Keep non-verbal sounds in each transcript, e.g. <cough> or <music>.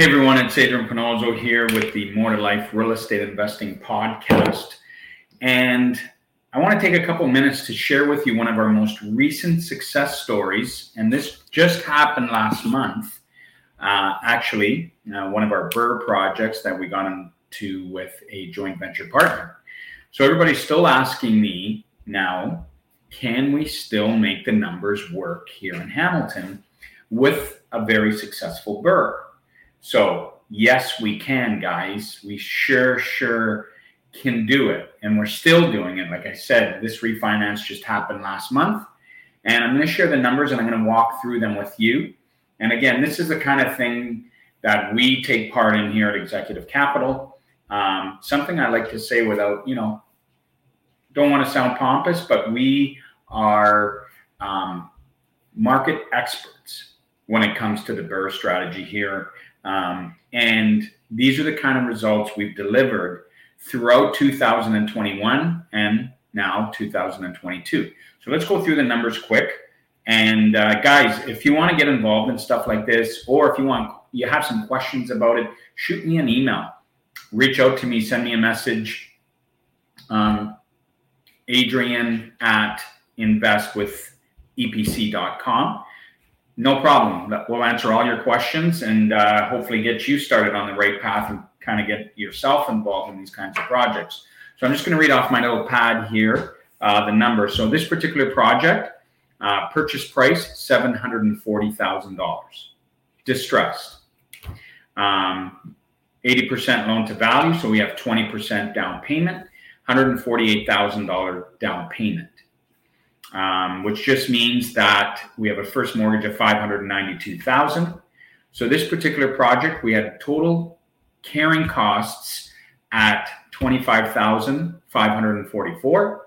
Hey everyone, it's Adrian Panozzo here with the More to Life Real Estate Investing Podcast. And I want to take a couple minutes to share with you one of our most recent success stories. And this just happened last month. Uh, actually, uh, one of our BRRRR projects that we got into with a joint venture partner. So everybody's still asking me now, can we still make the numbers work here in Hamilton with a very successful BRRRR? So, yes, we can, guys. We sure, sure can do it. And we're still doing it. Like I said, this refinance just happened last month. And I'm going to share the numbers and I'm going to walk through them with you. And again, this is the kind of thing that we take part in here at Executive Capital. Um, something I like to say without, you know, don't want to sound pompous, but we are um, market experts when it comes to the BRRRR strategy here um, and these are the kind of results we've delivered throughout 2021 and now 2022. So let's go through the numbers quick. And uh, guys, if you want to get involved in stuff like this, or if you want you have some questions about it, shoot me an email. Reach out to me, send me a message. Um, Adrian at investwithepc.com no problem. We'll answer all your questions and uh, hopefully get you started on the right path and kind of get yourself involved in these kinds of projects. So I'm just going to read off my little pad here uh, the numbers. So this particular project, uh, purchase price seven hundred and forty thousand dollars, distressed. Um, 80% loan to value, so we have 20% down payment, $148,000 down payment um, which just means that we have a first mortgage of 592,000. So this particular project, we had total carrying costs at 25,544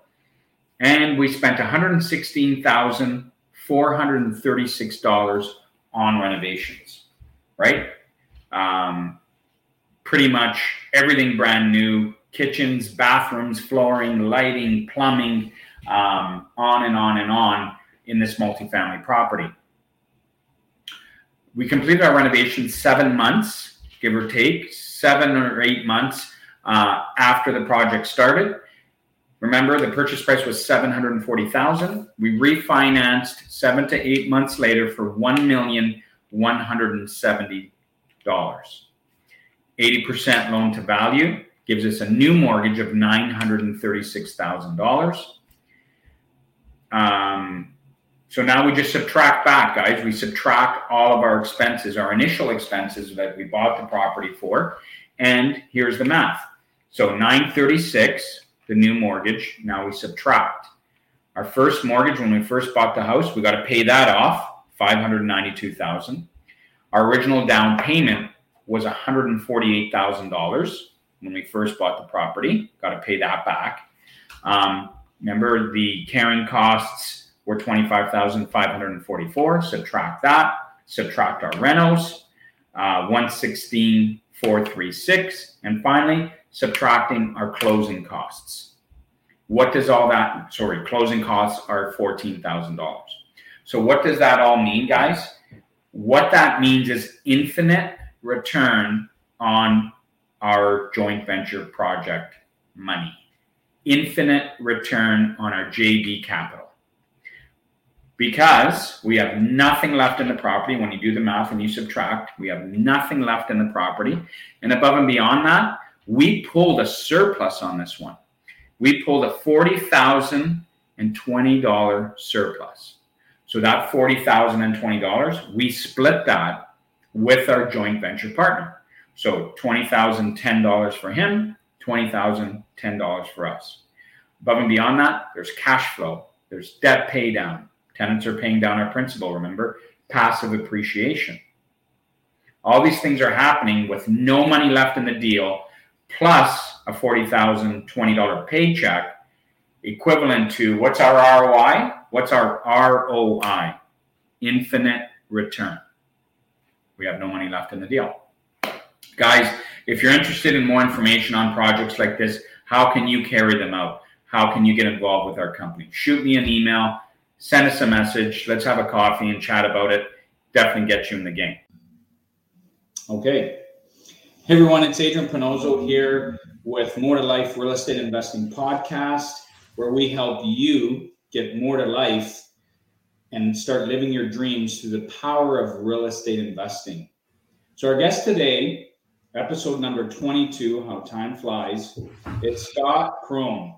and we spent $116,436 on renovations, right? Um, pretty much everything brand new kitchens, bathrooms, flooring, lighting, plumbing, um, on and on and on in this multifamily property. We completed our renovation seven months, give or take, seven or eight months uh, after the project started. Remember, the purchase price was seven hundred and forty thousand. We refinanced seven to eight months later for one million one hundred and seventy dollars. Eighty percent loan to value gives us a new mortgage of nine hundred and thirty-six thousand dollars. Um, so now we just subtract back, guys. We subtract all of our expenses, our initial expenses that we bought the property for. And here's the math. So 936, the new mortgage. Now we subtract. Our first mortgage, when we first bought the house, we got to pay that off, 592,000. Our original down payment was $148,000 when we first bought the property. Got to pay that back. Um, Remember, the carrying costs were 25,544. Subtract that, subtract our renos, uh, 116,436. And finally, subtracting our closing costs. What does all that, sorry, closing costs are $14,000. So, what does that all mean, guys? What that means is infinite return on our joint venture project money infinite return on our JV capital. Because we have nothing left in the property. When you do the math and you subtract, we have nothing left in the property. And above and beyond that, we pulled a surplus on this one. We pulled a $40,020 surplus. So that $40,020, we split that with our joint venture partner. So $20,010 for him, $20,010 for us. Above and beyond that, there's cash flow, there's debt pay down. Tenants are paying down our principal, remember? Passive appreciation. All these things are happening with no money left in the deal, plus a $40,020 paycheck, equivalent to what's our ROI? What's our ROI? Infinite return. We have no money left in the deal. Guys, if you're interested in more information on projects like this, how can you carry them out? How can you get involved with our company? Shoot me an email, send us a message. Let's have a coffee and chat about it. Definitely get you in the game. Okay. Hey everyone, it's Adrian Panozzo here with More to Life Real Estate Investing Podcast, where we help you get more to life and start living your dreams through the power of real estate investing. So, our guest today, episode number 22, How Time Flies, It's Scott Krone.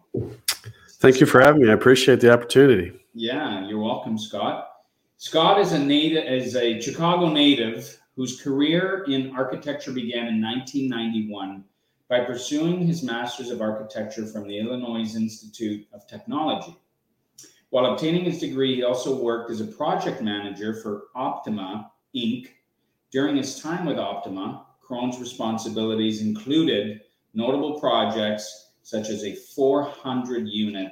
Thank you for having me. I appreciate the opportunity. Yeah, you're welcome, Scott. Scott is a native, is a Chicago native whose career in architecture began in 1991 by pursuing his Master's of Architecture from the Illinois Institute of Technology. While obtaining his degree, he also worked as a project manager for Optima Inc. During his time with Optima, Krone's responsibilities included notable projects such as a 400 unit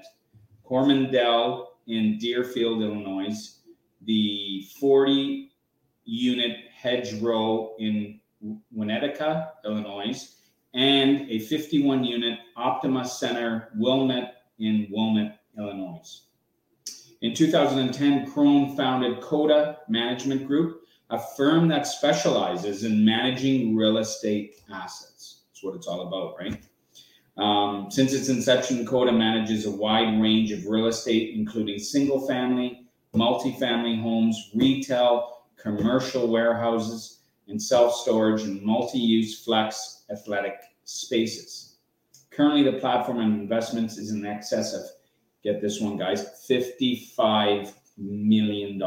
Coromandel in Deerfield, Illinois, the 40 unit Hedgerow in Winnetka, Illinois, and a 51 unit Optima Center Wilmette in Wilmette, Illinois. In 2010, Krone founded Coda Management Group, a firm that specializes in managing real estate assets. That's what it's all about, right? Um, since its inception, Coda manages a wide range of real estate, including single family, multifamily homes, retail, commercial warehouses, and self storage and multi use flex athletic spaces. Currently, the platform and investments is in excess of, get this one, guys, $55 million.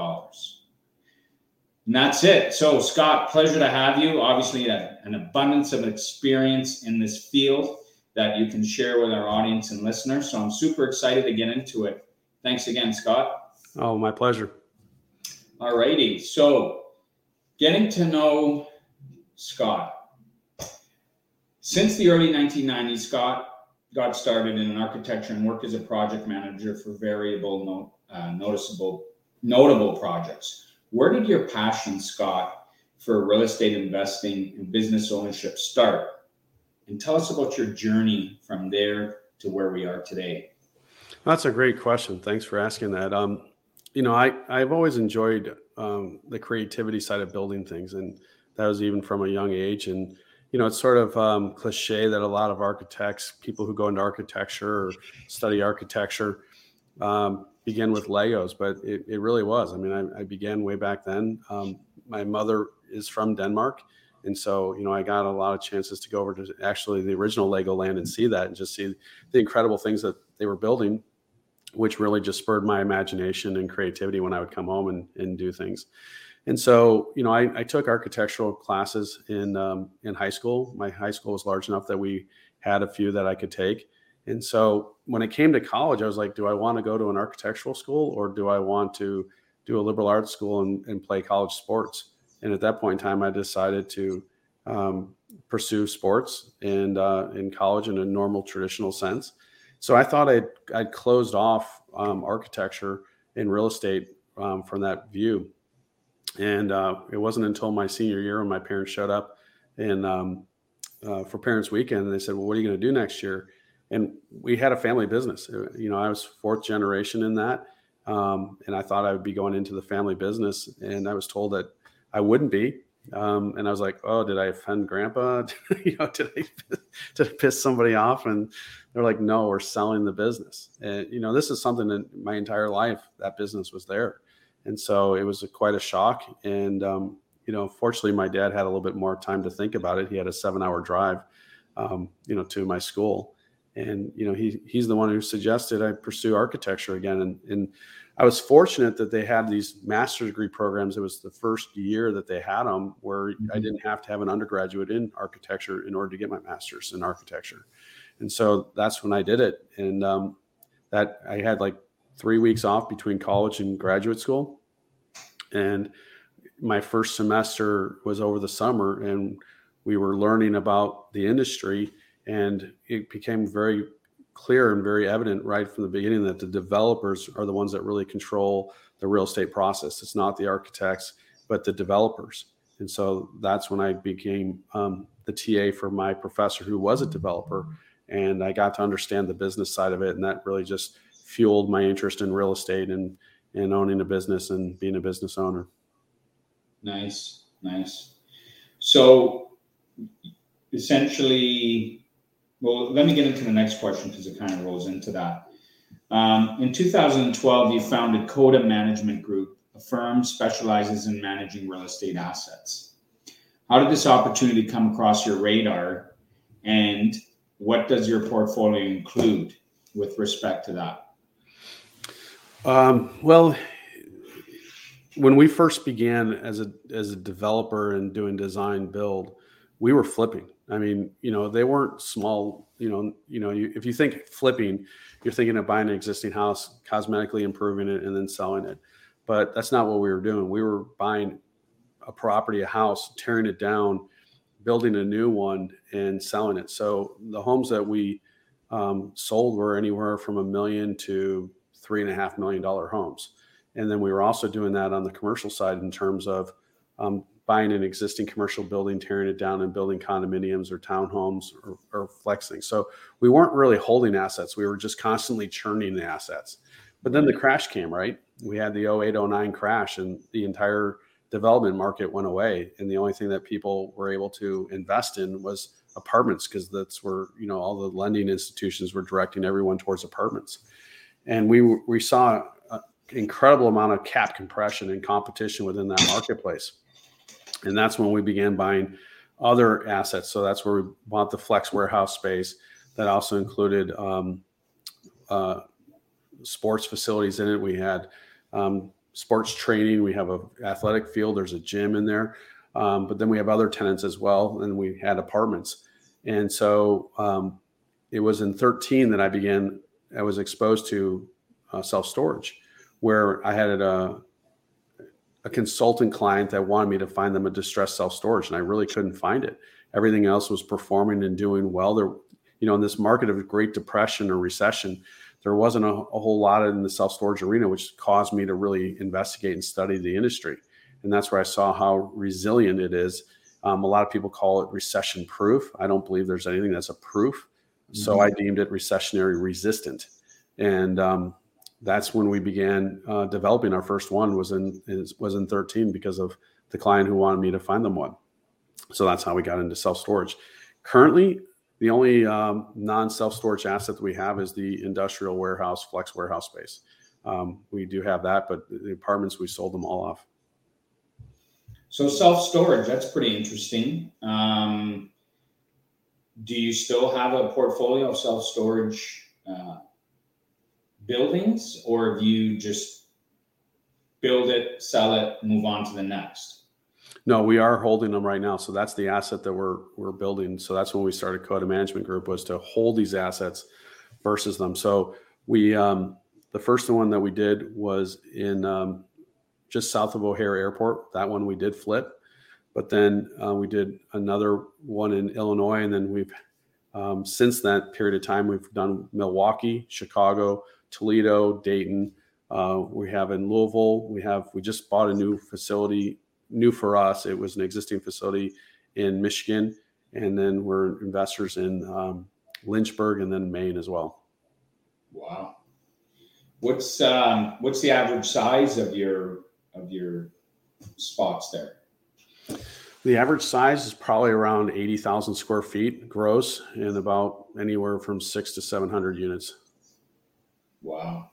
And that's it. So, Scott, pleasure to have you. Obviously, an abundance of experience in this field that you can share with our audience and listeners. So, I'm super excited to get into it. Thanks again, Scott. Oh, my pleasure. All righty. So, getting to know Scott. Since the early 1990s, Scott got started in architecture and worked as a project manager for variable, no, uh, noticeable, notable projects. Where did your passion, Scott, for real estate investing and business ownership start? And tell us about your journey from there to where we are today. That's a great question. Thanks for asking that. Um, you know, I I've always enjoyed um, the creativity side of building things, and that was even from a young age. And you know, it's sort of um, cliche that a lot of architects, people who go into architecture or study architecture, um, begin with Legos, but it, it really was. I mean, I, I began way back then. Um, my mother is from Denmark. And so, you know, I got a lot of chances to go over to actually the original Legoland and see that and just see the incredible things that they were building which really just spurred my imagination and creativity when I would come home and, and do things. And so, you know, I, I took architectural classes in um, in high school. My high school was large enough that we had a few that I could take. And so, when it came to college, I was like, do I want to go to an architectural school or do I want to do a liberal arts school and, and play college sports? And at that point in time, I decided to um, pursue sports and uh, in college in a normal traditional sense. So I thought I'd, I'd closed off um, architecture and real estate um, from that view. And uh, it wasn't until my senior year when my parents showed up and um, uh, for Parents Weekend, and they said, "Well, what are you going to do next year?" And we had a family business. Uh, you know, I was fourth generation in that, um, and I thought I would be going into the family business, and I was told that I wouldn't be. Um, and I was like, "Oh, did I offend Grandpa? <laughs> you know, did I <laughs> did I piss somebody off?" And they're like, "No, we're selling the business." And you know, this is something that my entire life that business was there, and so it was a, quite a shock. And um, you know, fortunately, my dad had a little bit more time to think about it. He had a seven-hour drive, um, you know, to my school, and you know, he he's the one who suggested I pursue architecture again, and and I was fortunate that they had these master's degree programs. It was the first year that they had them where mm-hmm. I didn't have to have an undergraduate in architecture in order to get my master's in architecture. And so that's when I did it. And um, that I had like three weeks off between college and graduate school. And my first semester was over the summer, and we were learning about the industry. And it became very clear and very evident right from the beginning that the developers are the ones that really control the real estate process. It's not the architects, but the developers. And so that's when I became um, the TA for my professor, who was a developer. And I got to understand the business side of it. And that really just fueled my interest in real estate and, and owning a business and being a business owner. Nice, nice. So essentially, well, let me get into the next question because it kind of rolls into that. Um, in 2012, you founded Coda Management Group, a firm specializes in managing real estate assets. How did this opportunity come across your radar, and what does your portfolio include with respect to that? Um, well, when we first began as a as a developer and doing design build, we were flipping. I mean, you know, they weren't small. You know, you know, you, if you think flipping, you're thinking of buying an existing house, cosmetically improving it, and then selling it. But that's not what we were doing. We were buying a property, a house, tearing it down, building a new one, and selling it. So the homes that we um, sold were anywhere from a million to three and a half million dollar homes. And then we were also doing that on the commercial side in terms of um, buying an existing commercial building, tearing it down, and building condominiums or townhomes or, or flexing. So we weren't really holding assets. We were just constantly churning the assets. But then the crash came, right? We had the 08, 09 crash, and the entire development market went away. And the only thing that people were able to invest in was apartments because that's where, you know, all the lending institutions were directing everyone towards apartments. And we, we saw an incredible amount of cap compression and competition within that marketplace and that's when we began buying other assets. So that's where we bought the flex warehouse space. That also included um, uh, sports facilities in it. We had um, sports training. We have a athletic field. There's a gym in there, um, but then we have other tenants as well, and we had apartments. And so um, it was in 13 that I began. I was exposed to uh, self storage, where I had a a consultant client that wanted me to find them a distressed self storage, and I really couldn't find it. Everything else was performing and doing well. There, you know, in this market of Great Depression or recession, there wasn't a, a whole lot in the self storage arena, which caused me to really investigate and study the industry. And that's where I saw how resilient it is. Um, a lot of people call it recession proof. I don't believe there's anything that's a proof. Mm-hmm. So I deemed it recessionary resistant. And um, that's when we began uh, developing our first one was in was in 13 because of the client who wanted me to find them one. So that's how we got into self-storage. Currently the only um, non-self-storage asset that we have is the industrial warehouse flex warehouse space. Um, we do have that but the apartments we sold them all off. So self-storage that's pretty interesting. Um, do you still have a portfolio of self-storage uh, buildings, or do you just build it, sell it, move on to the next? No, we are holding them right now. So that's the asset that we're we're building. So that's when we started Coda Management Group was to hold these assets versus them. So we um, the first one that we did was in um, just south of O'Hare Airport. That one we did flip, but then uh, we did another one in Illinois, and then we've um, since that period of time we've done Milwaukee, Chicago, Toledo, Dayton. Uh, we have in Louisville. We have we just bought a new facility, new for us. It was an existing facility in Michigan, and then we're investors in um, Lynchburg and then Maine as well. Wow. What's um, what's the average size of your of your spots there? The average size is probably around eighty thousand square feet gross, and about anywhere from six to seven hundred units. Wow.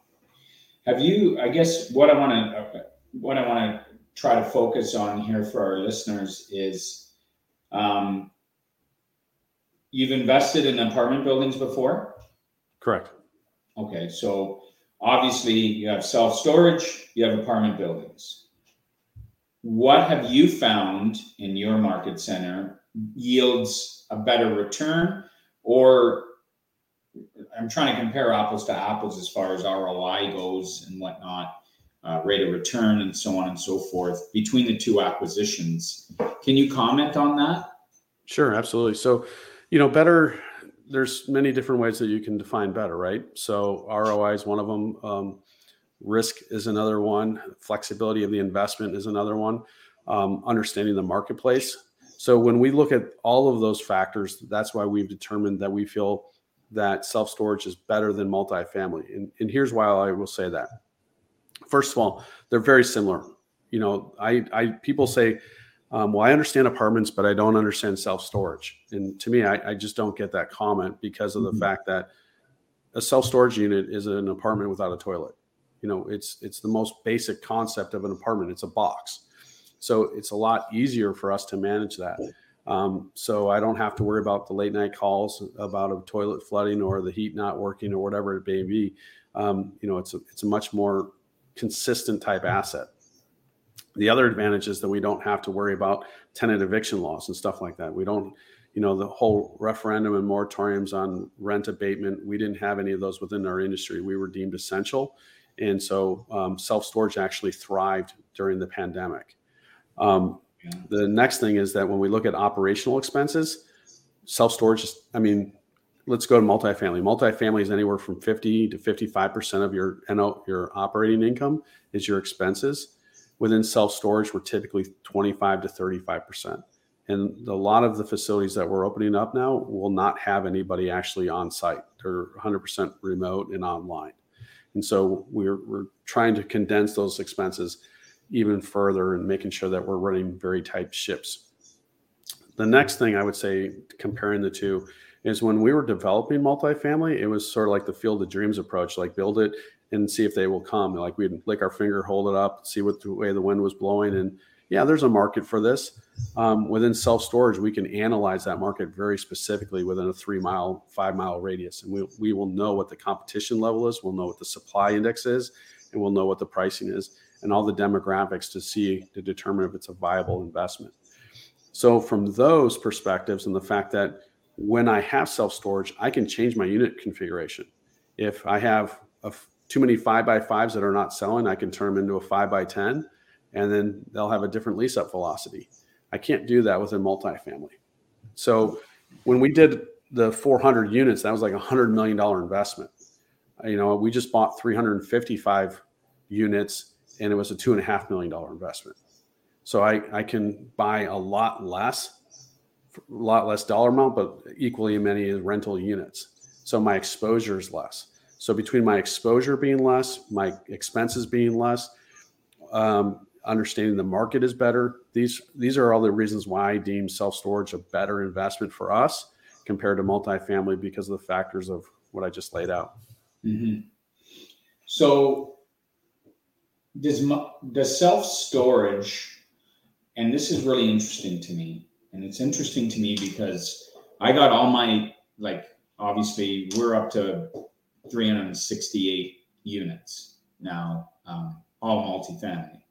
Have you? I guess what I want to what I want to try to focus on here for our listeners is, um, you've invested in apartment buildings before. Correct. Okay, so obviously you have self storage, you have apartment buildings. What have you found in your market center yields a better return, or I'm trying to compare apples to apples as far as ROI goes and whatnot, uh, rate of return and so on and so forth between the two acquisitions. Can you comment on that? Sure, absolutely. So, you know, better. There's many different ways that you can define better, right? So ROI is one of them. Um, risk is another one. Flexibility of the investment is another one. Um, understanding the marketplace. So when we look at all of those factors, that's why we've determined that we feel that self storage is better than multifamily. And, and here's why I will say that. First of all, they're very similar. You know, I, I people say um, well, I understand apartments, but I don't understand self storage. And to me, I, I, just don't get that comment because of the mm-hmm. fact that a self storage unit is an apartment without a toilet. You know, it's it's the most basic concept of an apartment. It's a box, so it's a lot easier for us to manage that. Um, so I don't have to worry about the late night calls about a toilet flooding or the heat not working or whatever it may be. Um, you know, it's a, it's a much more consistent type asset. The other advantage is that we don't have to worry about tenant eviction laws and stuff like that. We don't, you know, the whole referendum and moratoriums on rent abatement, we didn't have any of those within our industry. We were deemed essential. And so um, self storage actually thrived during the pandemic. Um, The next thing is that when we look at operational expenses, self storage, I mean, let's go to multifamily. Multifamily is anywhere from 50 to 55% of your, NO, your operating income is your expenses within self storage, we're typically 25 to 35%. And a lot of the facilities that we're opening up now will not have anybody actually on site. They're 100% remote and online. And so we're, we're trying to condense those expenses even further and making sure that we're running very tight ships. The next thing I would say, comparing the two, is when we were developing multifamily, it was sort of like the field of dreams approach, like build it and see if they will come. Like we'd lick our finger, hold it up, see what the way the wind was blowing. And yeah, there's a market for this. Um, within self storage, we can analyze that market very specifically within a three mile, five mile radius. And we, we will know what the competition level is, we'll know what the supply index is, and we'll know what the pricing is and all the demographics to see to determine if it's a viable investment. So, from those perspectives, and the fact that when I have self storage, I can change my unit configuration. If I have a too many five by fives that are not selling, I can turn them into a five by 10 and then they'll have a different lease up velocity. I can't do that within multifamily. So when we did the 400 units, that was like a hundred million dollar investment. You know, we just bought 355 units and it was a two and a half million dollar investment. So I, I can buy a lot less, a lot less dollar amount, but equally many rental units. So my exposure is less. So between my exposure being less, my expenses being less, um, understanding the market is better. These these are all the reasons why I deem self storage a better investment for us compared to multifamily because of the factors of what I just laid out. Mm-hmm. So does does self storage, and this is really interesting to me, and it's interesting to me because I got all my like obviously we're up to 368 units now, um, all multifamily,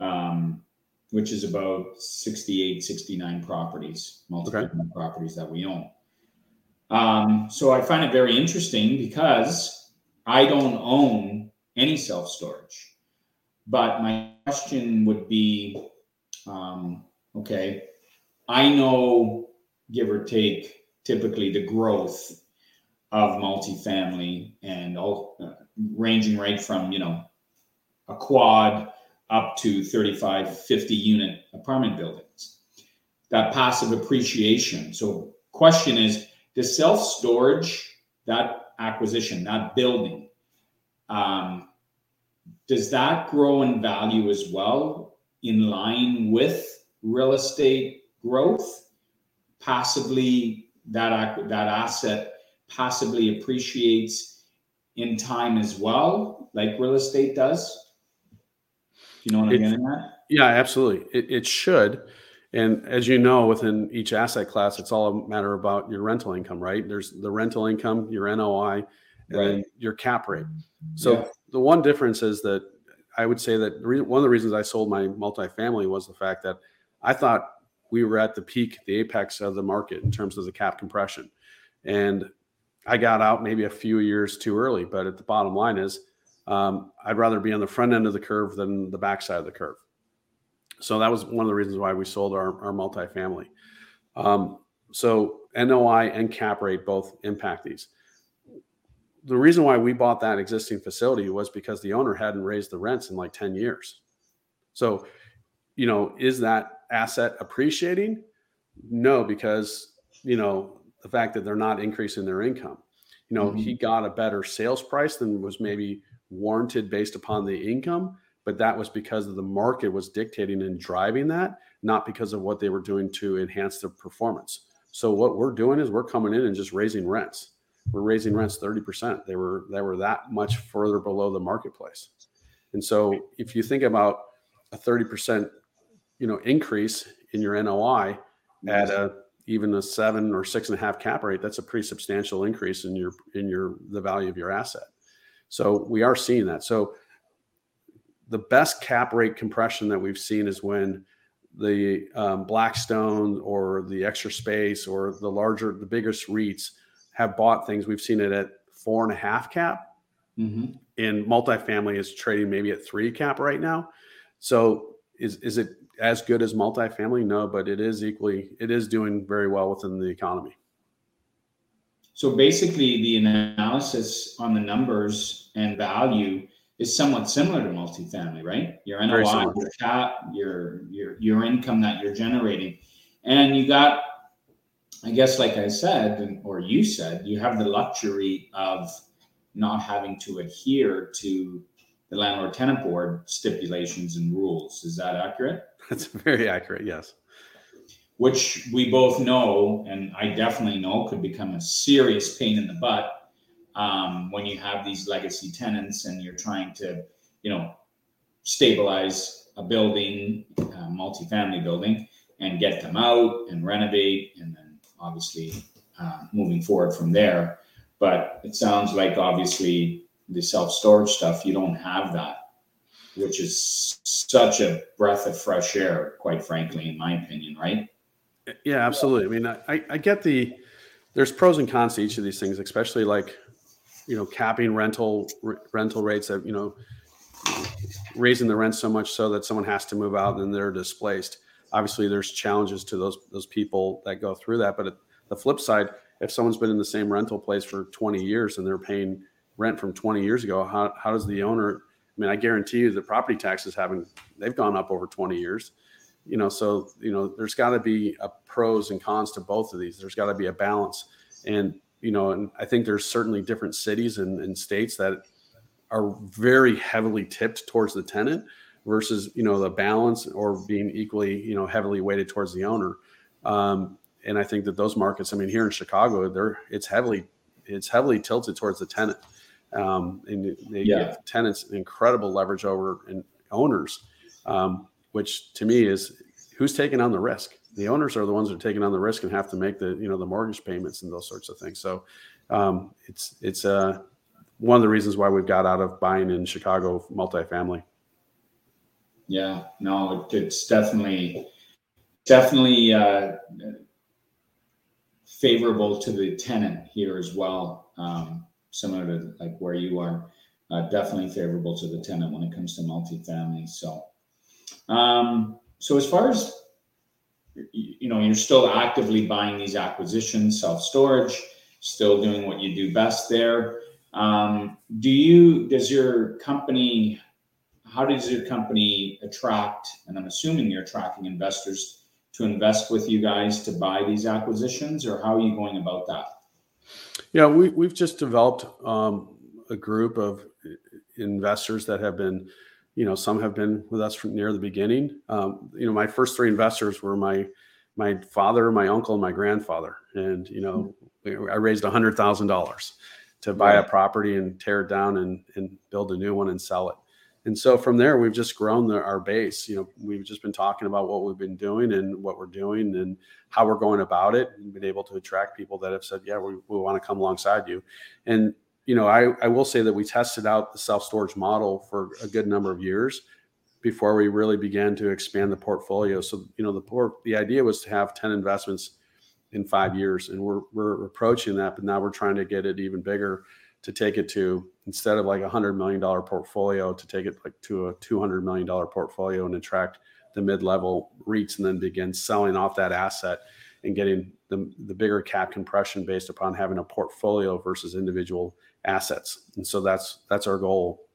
um, which is about 68, 69 properties, multifamily okay. properties that we own. Um, so I find it very interesting because I don't own any self storage. But my question would be um, okay, I know, give or take, typically the growth of multifamily and all uh, ranging right from you know a quad up to 35 50 unit apartment buildings. That passive appreciation. So question is the self storage that acquisition that building um, does that grow in value as well in line with real estate growth Possibly that that asset possibly appreciates in time as well, like real estate does? You know what I'm getting at? Yeah, absolutely. It, it should. And as you know, within each asset class, it's all a matter about your rental income, right? There's the rental income, your NOI, right. your cap rate. So yeah. the one difference is that I would say that one of the reasons I sold my multifamily was the fact that I thought we were at the peak, the apex of the market in terms of the cap compression. And I got out maybe a few years too early, but at the bottom line is um, I'd rather be on the front end of the curve than the back side of the curve. So that was one of the reasons why we sold our, our multifamily. Um, so NOI and cap rate both impact these. The reason why we bought that existing facility was because the owner hadn't raised the rents in like 10 years. So, you know, is that asset appreciating? No, because, you know, the fact that they're not increasing their income. You know, mm-hmm. he got a better sales price than was maybe warranted based upon the income, but that was because of the market was dictating and driving that, not because of what they were doing to enhance their performance. So what we're doing is we're coming in and just raising rents. We're raising rents 30%. They were they were that much further below the marketplace. And so if you think about a 30% you know increase in your NOI at a even a seven or six and a half cap rate, that's a pretty substantial increase in your in your the value of your asset. So we are seeing that. So the best cap rate compression that we've seen is when the um, Blackstone or the Extra Space or the larger, the biggest REITs have bought things. We've seen it at four and a half cap. Mm-hmm. And multifamily is trading maybe at three cap right now. So is is it as good as multifamily? No, but it is equally it is doing very well within the economy. So basically, the analysis on the numbers and value is somewhat similar to multifamily, right? Your NOI, your cap, your your your income that you're generating, and you got, I guess, like I said, or you said, you have the luxury of not having to adhere to the landlord tenant board stipulations and rules. Is that accurate? That's very accurate. Yes. Which we both know, and I definitely know, could become a serious pain in the butt um, when you have these legacy tenants and you're trying to, you know, stabilize a building, a multifamily building, and get them out and renovate, and then obviously uh, moving forward from there. But it sounds like obviously the self storage stuff, you don't have that, which is such a breath of fresh air, quite frankly, in my opinion, right? Yeah, absolutely. I mean, I, I get the there's pros and cons to each of these things, especially like you know, capping rental r- rental rates that you know, raising the rent so much so that someone has to move out and they're displaced. Obviously, there's challenges to those those people that go through that. But the flip side, if someone's been in the same rental place for 20 years and they're paying rent from 20 years ago, how, how does the owner? I mean, I guarantee you the property taxes haven't they've gone up over 20 years. You know, so you know, there's got to be a pros and cons to both of these. There's got to be a balance, and you know, and I think there's certainly different cities and, and states that are very heavily tipped towards the tenant versus you know the balance or being equally you know heavily weighted towards the owner. Um, and I think that those markets, I mean, here in Chicago, they're it's heavily it's heavily tilted towards the tenant, um, and they yeah. give tenants incredible leverage over and owners, um, which to me is who's taking on the risk the owners are the ones that are taking on the risk and have to make the you know the mortgage payments and those sorts of things. So um, it's it's uh, one of the reasons why we've got out of buying in Chicago multifamily. Yeah, no, it's definitely definitely uh, favorable to the tenant here as well. Um, similar to like where you are, uh, definitely favorable to the tenant when it comes to multifamily. So, um, so as far as you know, you're still actively buying these acquisitions, self storage, still doing what you do best there. Um, do you, does your company, how does your company attract, and I'm assuming you're attracting investors to invest with you guys to buy these acquisitions, or how are you going about that? Yeah, we, we've just developed um, a group of investors that have been you know, some have been with us from near the beginning. Um, you know, my first three investors were my my father, my uncle, and my grandfather. And you know, I raised a hundred thousand dollars to buy a property and tear it down and and build a new one and sell it. And so from there, we've just grown the, our base. You know, we've just been talking about what we've been doing and what we're doing and how we're going about it, and been able to attract people that have said, "Yeah, we, we want to come alongside you." And you know, I, I will say that we tested out the self storage model for a good number of years before we really began to expand the portfolio. So, you know, the port, the idea was to have 10 investments in five years, and we're, we're approaching that, but now we're trying to get it even bigger to take it to instead of like a hundred million dollar portfolio to take it like to a two hundred million dollar portfolio and attract the mid level REITs and then begin selling off that asset and getting the, the bigger cap compression based upon having a portfolio versus individual assets. And so that's that's our goal.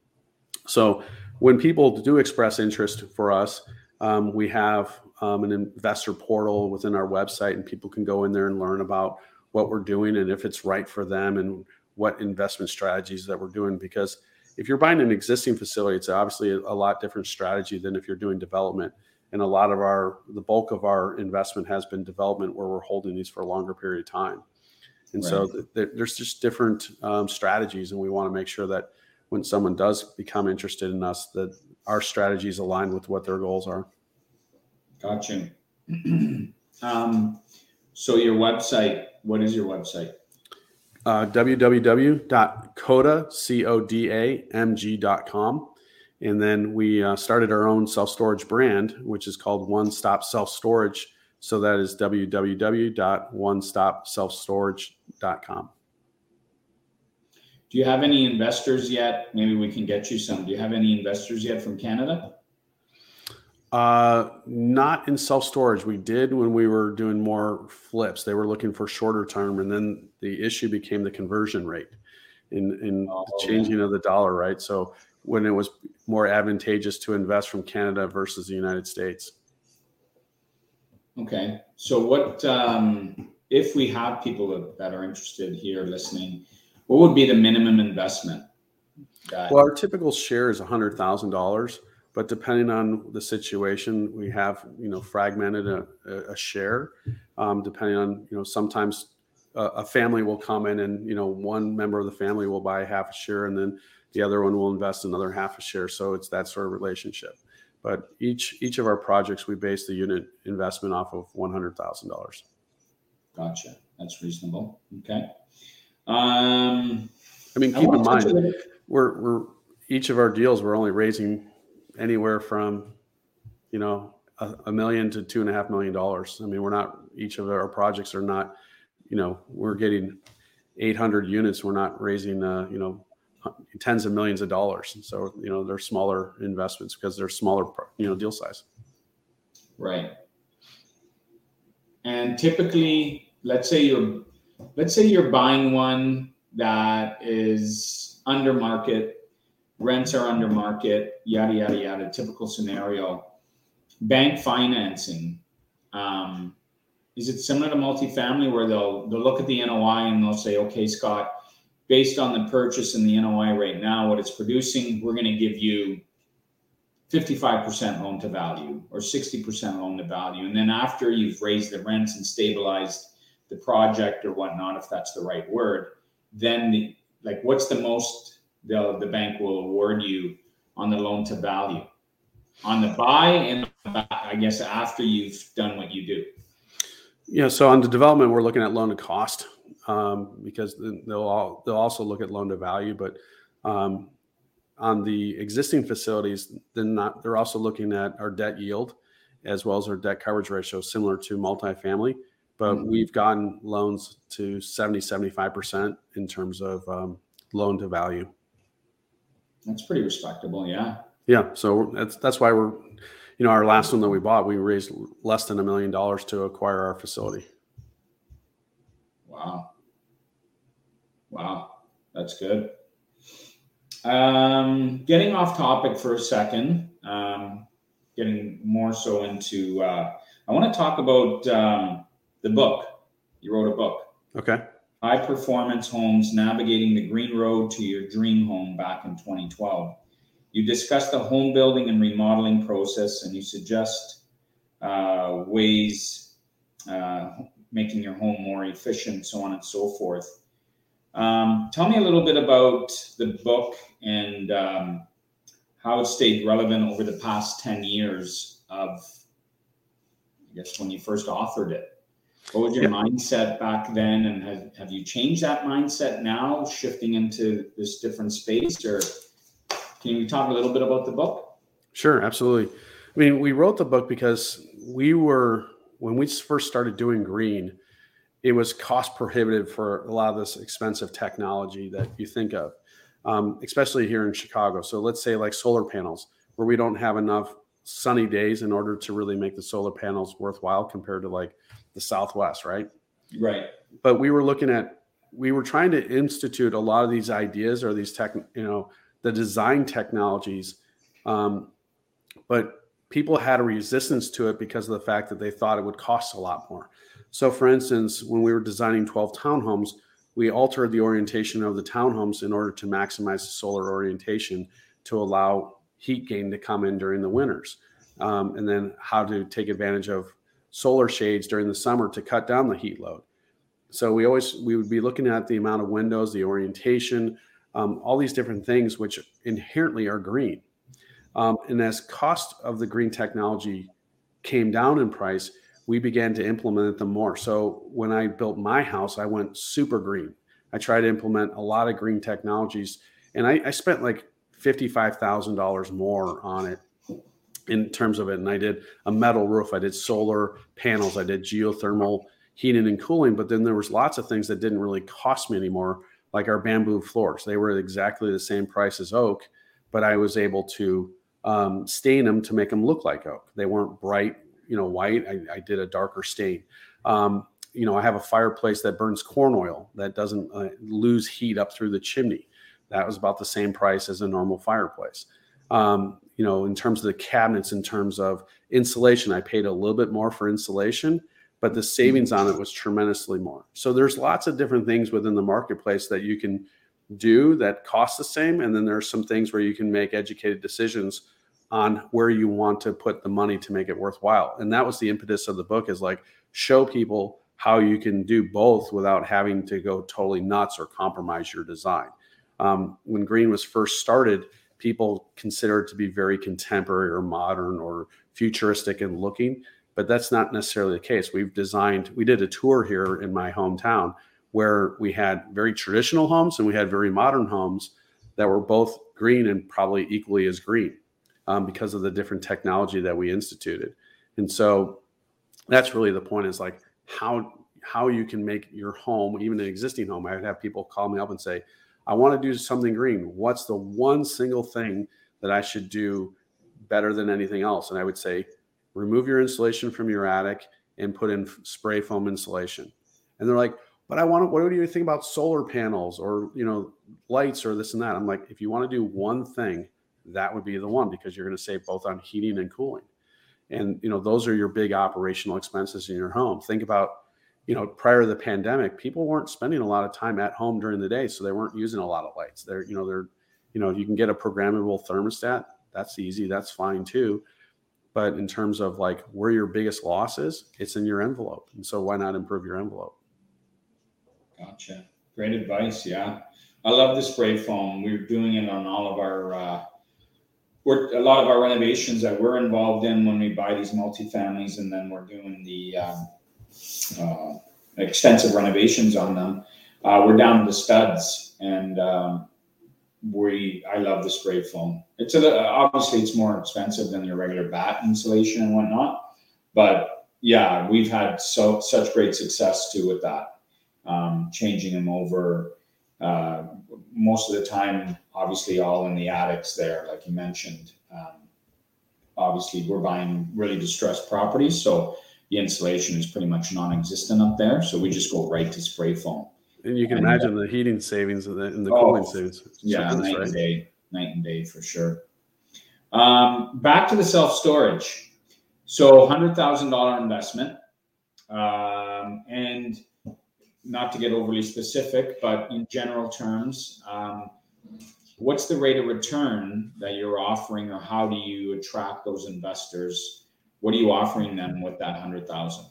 So when people do express interest for us, um, we have um, an investor portal within our website, and people can go in there and learn about what we're doing and if it's right for them and what investment strategies that we're doing. Because if you're buying an existing facility, it's obviously a, a lot different strategy than if you're doing development. And a lot of our, the bulk of our investment has been development where we're holding these for a longer period of time. And right. so th- th- there's just different um, strategies, and we want to make sure that when someone does become interested in us, that our strategies align with what their goals are. Gotcha. <clears throat> um, so your website, what is your website? Uh, www.codamg.com. And then we uh, started our own self storage brand, which is called One Stop Self Storage. So that is www.onestopselfstorage.com. Do you have any investors yet? Maybe we can get you some. Do you have any investors yet from Canada? Uh, not in self storage. We did when we were doing more flips. They were looking for shorter term, and then the issue became the conversion rate in in oh, the changing yeah. of the dollar, right? So when it was more advantageous to invest from Canada versus the United States. Okay, so what um, if we have people that are interested here listening? What would be the minimum investment? That- well, our typical share is a hundred thousand dollars but depending on the situation, we have you know fragmented a, a share. Um, depending on you know sometimes a, a, family will come in and you know one member of the family will buy half a share and then the other one will invest another half a share. So it's that sort of relationship. But each each of our projects, we base the unit investment off of one hundred thousand dollars. Gotcha. That's reasonable. Okay. Um, I mean, keep I in mind, we're we're each of our deals we're only raising anywhere from, you know, a, a, million to two and a half million dollars. I mean, we're not each of our projects are not, you know, we're getting 800 units. We're not raising, uh, you know, tens of millions of dollars. And so, you know, they're smaller investments because they're smaller, you know, deal size. Right. And typically, let's say you're, let's say you're buying one that is under market rents are under market, yada, yada, yada, typical scenario. Bank financing. Um, is it similar to multifamily where they'll they'll look at the NOI and they'll say, okay, Scott, based on the purchase and the NOI right now, what it's producing, we're going to give you 55% loan to value or 60% loan to value. And then after you've raised the rents and stabilized the project or whatnot, if that's the right word, then the, like what's the most the, the bank will award you on the loan to value on the buy and I guess after you've done what you do. Yeah, so on the development, we're looking at loan to cost um, because they'll all, they'll also look at loan to value, but um, on the existing facilities, then not they're also looking at our debt yield as well as our debt coverage ratio, similar to multifamily. But mm-hmm. we've gotten loans to 70, 75% in terms of um, loan to value. That's pretty respectable, yeah. Yeah, so that's that's why we're, you know, our last one that we bought, we raised less than a million dollars to acquire our facility. Wow, wow, that's good. Um, getting off topic for a second, um, getting more so into, uh, I want to talk about um, the book. You wrote a book. Okay. High Performance Homes Navigating the Green Road to Your Dream Home back in 2012. You discuss the home building and remodeling process and you suggest uh, ways uh, making your home more efficient, so on and so forth. Um, tell me a little bit about the book and um, how it stayed relevant over the past 10 years of, I guess, when you first authored it. What was your yeah. mindset back then, and have, have you changed that mindset now, shifting into this different space, or can you talk a little bit about the book? Sure, absolutely. I mean, we wrote the book because we were when we first started doing green, it was cost prohibitive for a lot of this expensive technology that you think of, um, especially here in Chicago. So let's say like solar panels, where we don't have enough sunny days in order to really make the solar panels worthwhile compared to like the Southwest, right? Right. But we were looking at, we were trying to institute a lot of these ideas or these tech, you know, the design technologies. Um, but people had a resistance to it because of the fact that they thought it would cost a lot more. So, for instance, when we were designing 12 townhomes, we altered the orientation of the townhomes in order to maximize the solar orientation to allow heat gain to come in during the winters. Um, and then how to take advantage of solar shades during the summer to cut down the heat load. So we always we would be looking at the amount of windows, the orientation, um, all these different things which inherently are green. Um, and as cost of the green technology came down in price, we began to implement them more. So when I built my house, I went super green. I tried to implement a lot of green technologies, and I, I spent like fifty-five thousand dollars more on it in terms of it. And I did a metal roof, I did solar panels, I did geothermal heating and cooling. But then there was lots of things that didn't really cost me anymore, like our bamboo floors. They were exactly the same price as oak, but I was able to um, stain them to make them look like oak. They weren't bright, you know, white. I, I did a darker stain. Um, you know, I have a fireplace that burns corn oil that doesn't uh, lose heat up through the chimney. That was about the same price as a normal fireplace. Um, you know, in terms of the cabinets, in terms of insulation, I paid a little bit more for insulation, but the savings on it was tremendously more. So there's lots of different things within the marketplace that you can do that cost the same, and then there's some things where you can make educated decisions on where you want to put the money to make it worthwhile. And that was the impetus of the book is like show people how you can do both without having to go totally nuts or compromise your design. Um, when Green was first started, people consider it to be very contemporary or modern or futuristic in looking, but that's not necessarily the case. We've designed, we did a tour here in my hometown where we had very traditional homes and we had very modern homes that were both green and probably equally as green um, because of the different technology that we instituted. And so that's really the point is like how how you can make your home, even an existing home. I would have people call me up and say, I want to do something green. What's the one single thing that I should do better than anything else? And I would say, remove your insulation from your attic and put in spray foam insulation. And they're like, but I want to, what do you think about solar panels or, you know, lights or this and that? I'm like, if you want to do one thing, that would be the one because you're going to save both on heating and cooling. And, you know, those are your big operational expenses in your home. Think about you know, prior to the pandemic, people weren't spending a lot of time at home during the day, so they weren't using a lot of lights. They're, you know, they're, you know, you can get a programmable thermostat. That's easy. That's fine too. But in terms of like where your biggest loss is, it's in your envelope. And so why not improve your envelope? Gotcha. Great advice. Yeah. I love the spray foam. We're doing it on all of our, uh, we're, a lot of our renovations that we're involved in when we buy these multifamilies, and then we're doing the um, uh, extensive renovations on them. Uh, we're down to studs, and um, we I love the spray foam. It's a, obviously it's more expensive than your regular batt insulation and whatnot, but yeah, we've had so such great success too with that. Um, changing them over uh, most of the time, obviously all in the attics there, like you mentioned. Um, obviously, we're buying really distressed properties, so the insulation is pretty much non-existent up there. So we just go right to spray foam. And you can and, imagine uh, the heating savings and the, and the oh, cooling savings. Yeah, night right? and day, night and day for sure. Um, back to the self storage. So hundred thousand dollar investment, um, and not to get overly specific, but in general terms, um, what's the rate of return that you're offering, or how do you attract those investors? What are you offering them with that hundred thousand?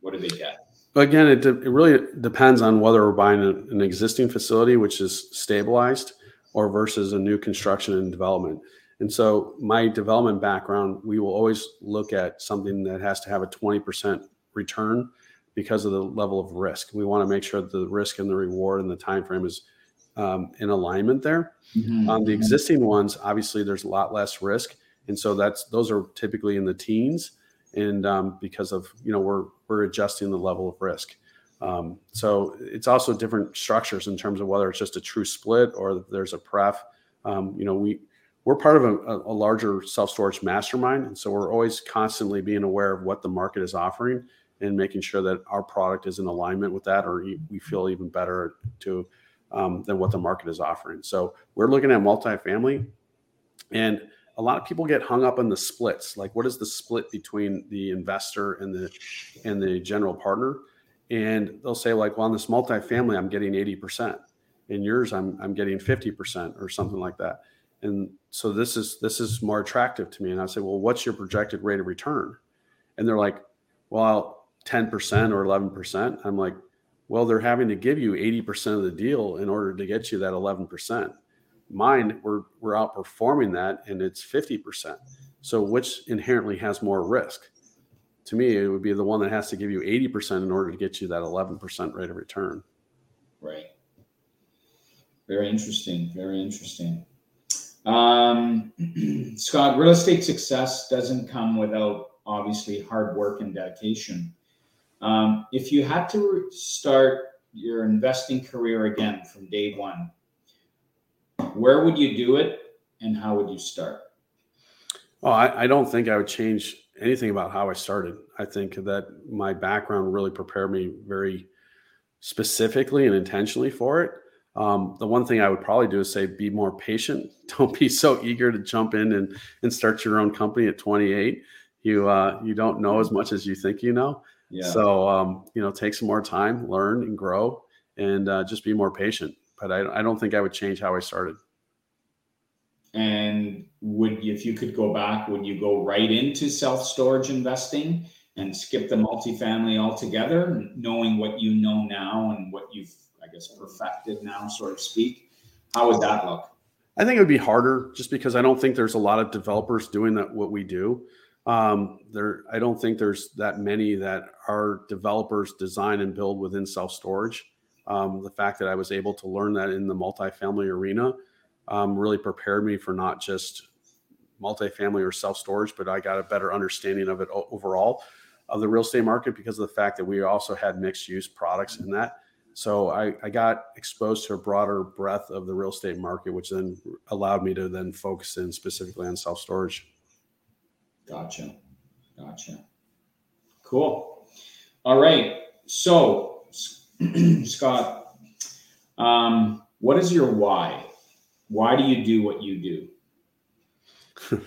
What do they get? Again, it, de- it really depends on whether we're buying a, an existing facility, which is stabilized, or versus a new construction and development. And so, my development background, we will always look at something that has to have a 20% return because of the level of risk. We want to make sure that the risk and the reward and the time frame is um, in alignment there. Mm-hmm. On the existing ones, obviously, there's a lot less risk and so that's those are typically in the teens, and um, because of you know we're we're adjusting the level of risk. Um, so it's also different structures in terms of whether it's just a true split or there's a pref. Um, you know, we we're part of a, a larger self storage mastermind, and so we're always constantly being aware of what the market is offering and making sure that our product is in alignment with that, or we feel even better to um, than what the market is offering. So we're looking at multifamily, and a lot of people get hung up on the splits like what is the split between the investor and the and the general partner and they'll say like, well, on this multifamily, I'm getting 80%. In yours, I'm I'm getting 50% or something like that. And so this is this is more attractive to me. And I say, well, what's your projected rate of return? And they're like, well, 10% or 11%. I'm like, well, they're having to give you 80% of the deal in order to get you that 11%. Mine, we're we're outperforming that and it's 50%. So which inherently has more risk? to me, it would be the one that has to give you 80% in order to get you that 11% rate of return. Right. Very interesting. Very interesting. Um, <clears throat> Scott, real estate success doesn't come without obviously hard work and dedication. Um, if you had to start your investing career again from day one, where would you do it and how would you start? Well, I, I don't think I would change anything about how I started. I think that my background really prepared me very specifically and intentionally for it. Um, the one thing I would probably do is say be more patient. <laughs> Don't be so eager to jump in and, and start your own company at 28. You uh, you don't know as much as you think you know. Yeah. So um, you know, take some more time, learn and grow, and uh, just be more patient. But I, I don't think I would change how I started. And would if you could go back, would you go right into self storage investing and skip the multifamily altogether, knowing what you know now and what you've, I guess, perfected now, so to speak? How would that look? I think it would be harder just because I don't think there's a lot of developers doing that what we do. Um, there, I don't think there's that many that are developers design and build within self storage. Um, the fact that I was able to learn that in the multifamily arena um, really prepared me for not just multifamily or self storage, but I got a better understanding of it overall of the real estate market because of the fact that we also had mixed use products in that. So I, I got exposed to a broader breadth of the real estate market, which then allowed me to then focus in specifically on self storage. Gotcha. Gotcha. Cool. All right. So, <clears throat> Scott, um, what is your why? Why do you do what you do?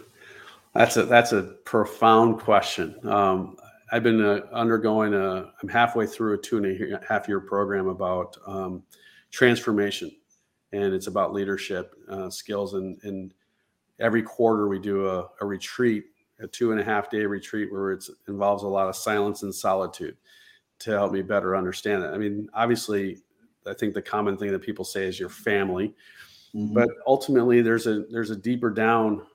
<laughs> that's a that's a profound question. Um, I've been uh, undergoing a. I'm halfway through a two and a half year program about um, transformation, and it's about leadership uh, skills. And, and every quarter we do a, a retreat, a two and a half day retreat where it involves a lot of silence and solitude to help me better understand it. I mean, obviously, I think the common thing that people say is your family Mm-hmm. But ultimately, there's a there's a deeper down,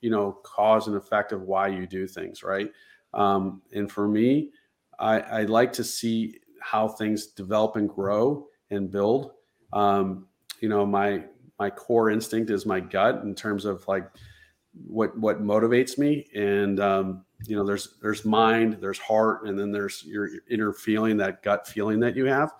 you know, cause and effect of why you do things, right? Um, and for me, I, I like to see how things develop and grow and build. Um, you know, my my core instinct is my gut in terms of like what what motivates me and um, you know there's there's mind there's heart and then there's your, inner feeling that gut feeling that you have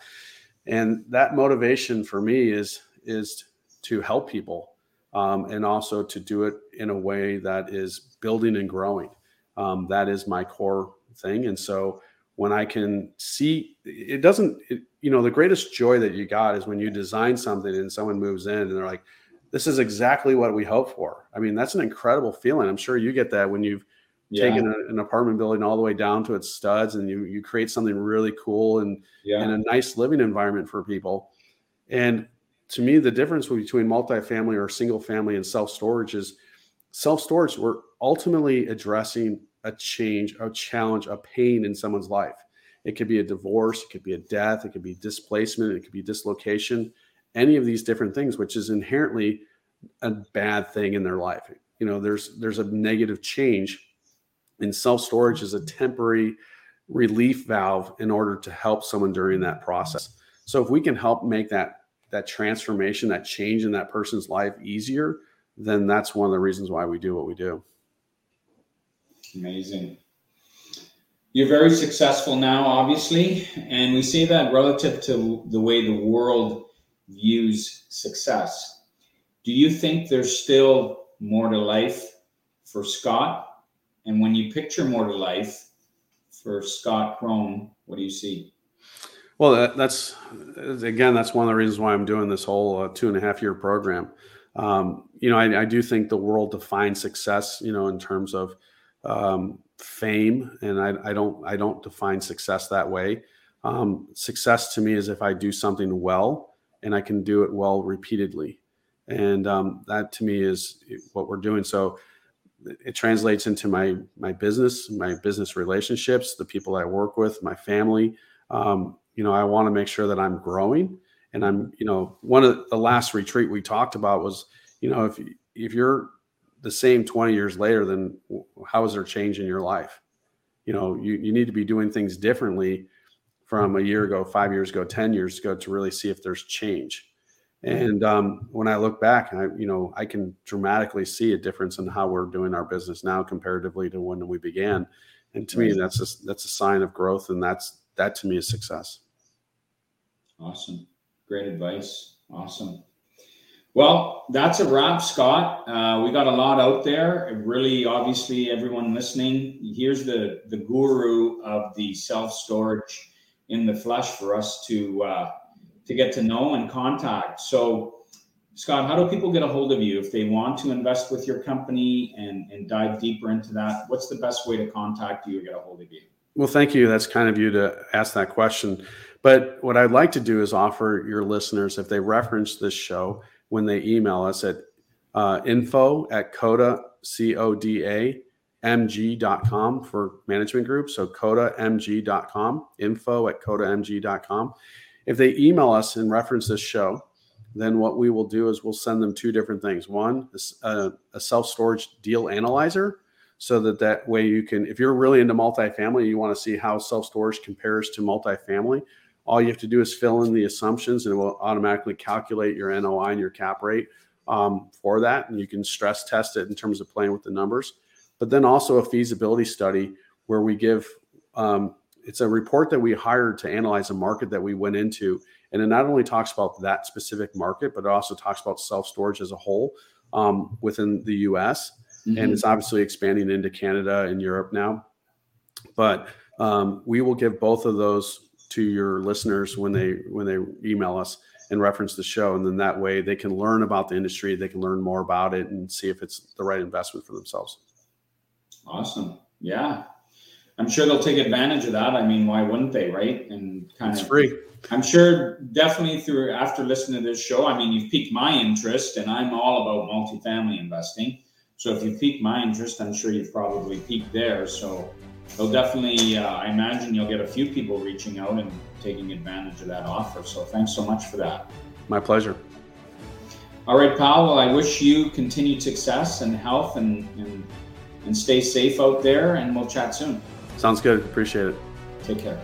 and that motivation for me is is to help people um, and also to do it in a way that is building and growing. Um, that is my core thing. And so when I can see it doesn't, it, you know, the greatest joy that you got is when you design something and someone moves in and they're like, this is exactly what we hope for. I mean, that's an incredible feeling. I'm sure you get that when you've yeah. taken a, an apartment building all the way down to its studs and you, you create something really cool and, yeah. and a nice living environment for people. And to me, the difference between multifamily or single family and self storage is self storage, we're ultimately addressing a change, a challenge, a pain in someone's life. It could be a divorce, it could be a death, it could be displacement, it could be dislocation, any of these different things, which is inherently a bad thing in their life. You know, there's there's a negative change, and self storage is a temporary relief valve in order to help someone during that process. So if we can help make that that transformation, that change in that person's life easier, then that's one of the reasons why we do what we do. Amazing. You're very successful now, obviously, and we see that relative to the way the world views success. Do you think there's still more to life for Scott? And when you picture more to life for Scott Krone, what do you see? Well, that, that's again, that's one of the reasons why I'm doing this whole uh, two and a half year program. Um, you know, I, I, do think the world defines success, you know, in terms of um, fame, and I, I, don't I don't define success that way. Um, success to me is if I do something well and I can do it well repeatedly. And um, that to me is what we're doing. So it translates into my my business, my business relationships, the people I work with, my family. Um, you know, I want to make sure that I'm growing. And I'm, you know, one of the last retreat we talked about was, you know, if if you're the same 20 years later, then how is there change in your life? You know, you, you need to be doing things differently from a year ago, five years ago, 10 years ago to really see if there's change. And um, when I look back, I, you know, I can dramatically see a difference in how we're doing our business now comparatively to when we began. And to right. me, that's a, that's a sign of growth, and that's that to me is success. Awesome, great advice. Awesome. Well, that's a wrap, Scott. Uh, we got a lot out there. Really, obviously, everyone listening, here's the the guru of the self storage in the flesh for us to uh, to get to know and contact. So, Scott, how do people get a hold of you if they want to invest with your company and and dive deeper into that? What's the best way to contact you or get a hold of you? Well, thank you. That's kind of you to ask that question. But what I'd like to do is offer your listeners, if they reference this show when they email us at uh, info at coda c-o-d-a mg.com for management group so codamg.com info at codamg.com if they email us and reference this show then what we will do is we'll send them two different things one a, a self-storage deal analyzer so that that way you can if you're really into multifamily you want to see how self-storage compares to multifamily all you have to do is fill in the assumptions and it will automatically calculate your NOI and your cap rate um, for that. And you can stress test it in terms of playing with the numbers. But then also a feasibility study where we give um, it's a report that we hired to analyze a market that we went into. And it not only talks about that specific market, but it also talks about self storage as a whole um, within the US. Mm-hmm. And it's obviously expanding into Canada and Europe now. But um, we will give both of those to your listeners when they when they email us and reference the show and then that way they can learn about the industry they can learn more about it and see if it's the right investment for themselves awesome yeah i'm sure they'll take advantage of that i mean why wouldn't they right and kind it's of free i'm sure definitely through after listening to this show i mean you've piqued my interest and i'm all about multifamily investing so if you piqued my interest i'm sure you've probably piqued theirs so they'll definitely, uh, I imagine you'll get a few people reaching out and taking advantage of that offer. So thanks so much for that. My pleasure. All right, pal. Well, I wish you continued success and health and, and, and stay safe out there, and we'll chat soon. Sounds good. Appreciate it. Take care.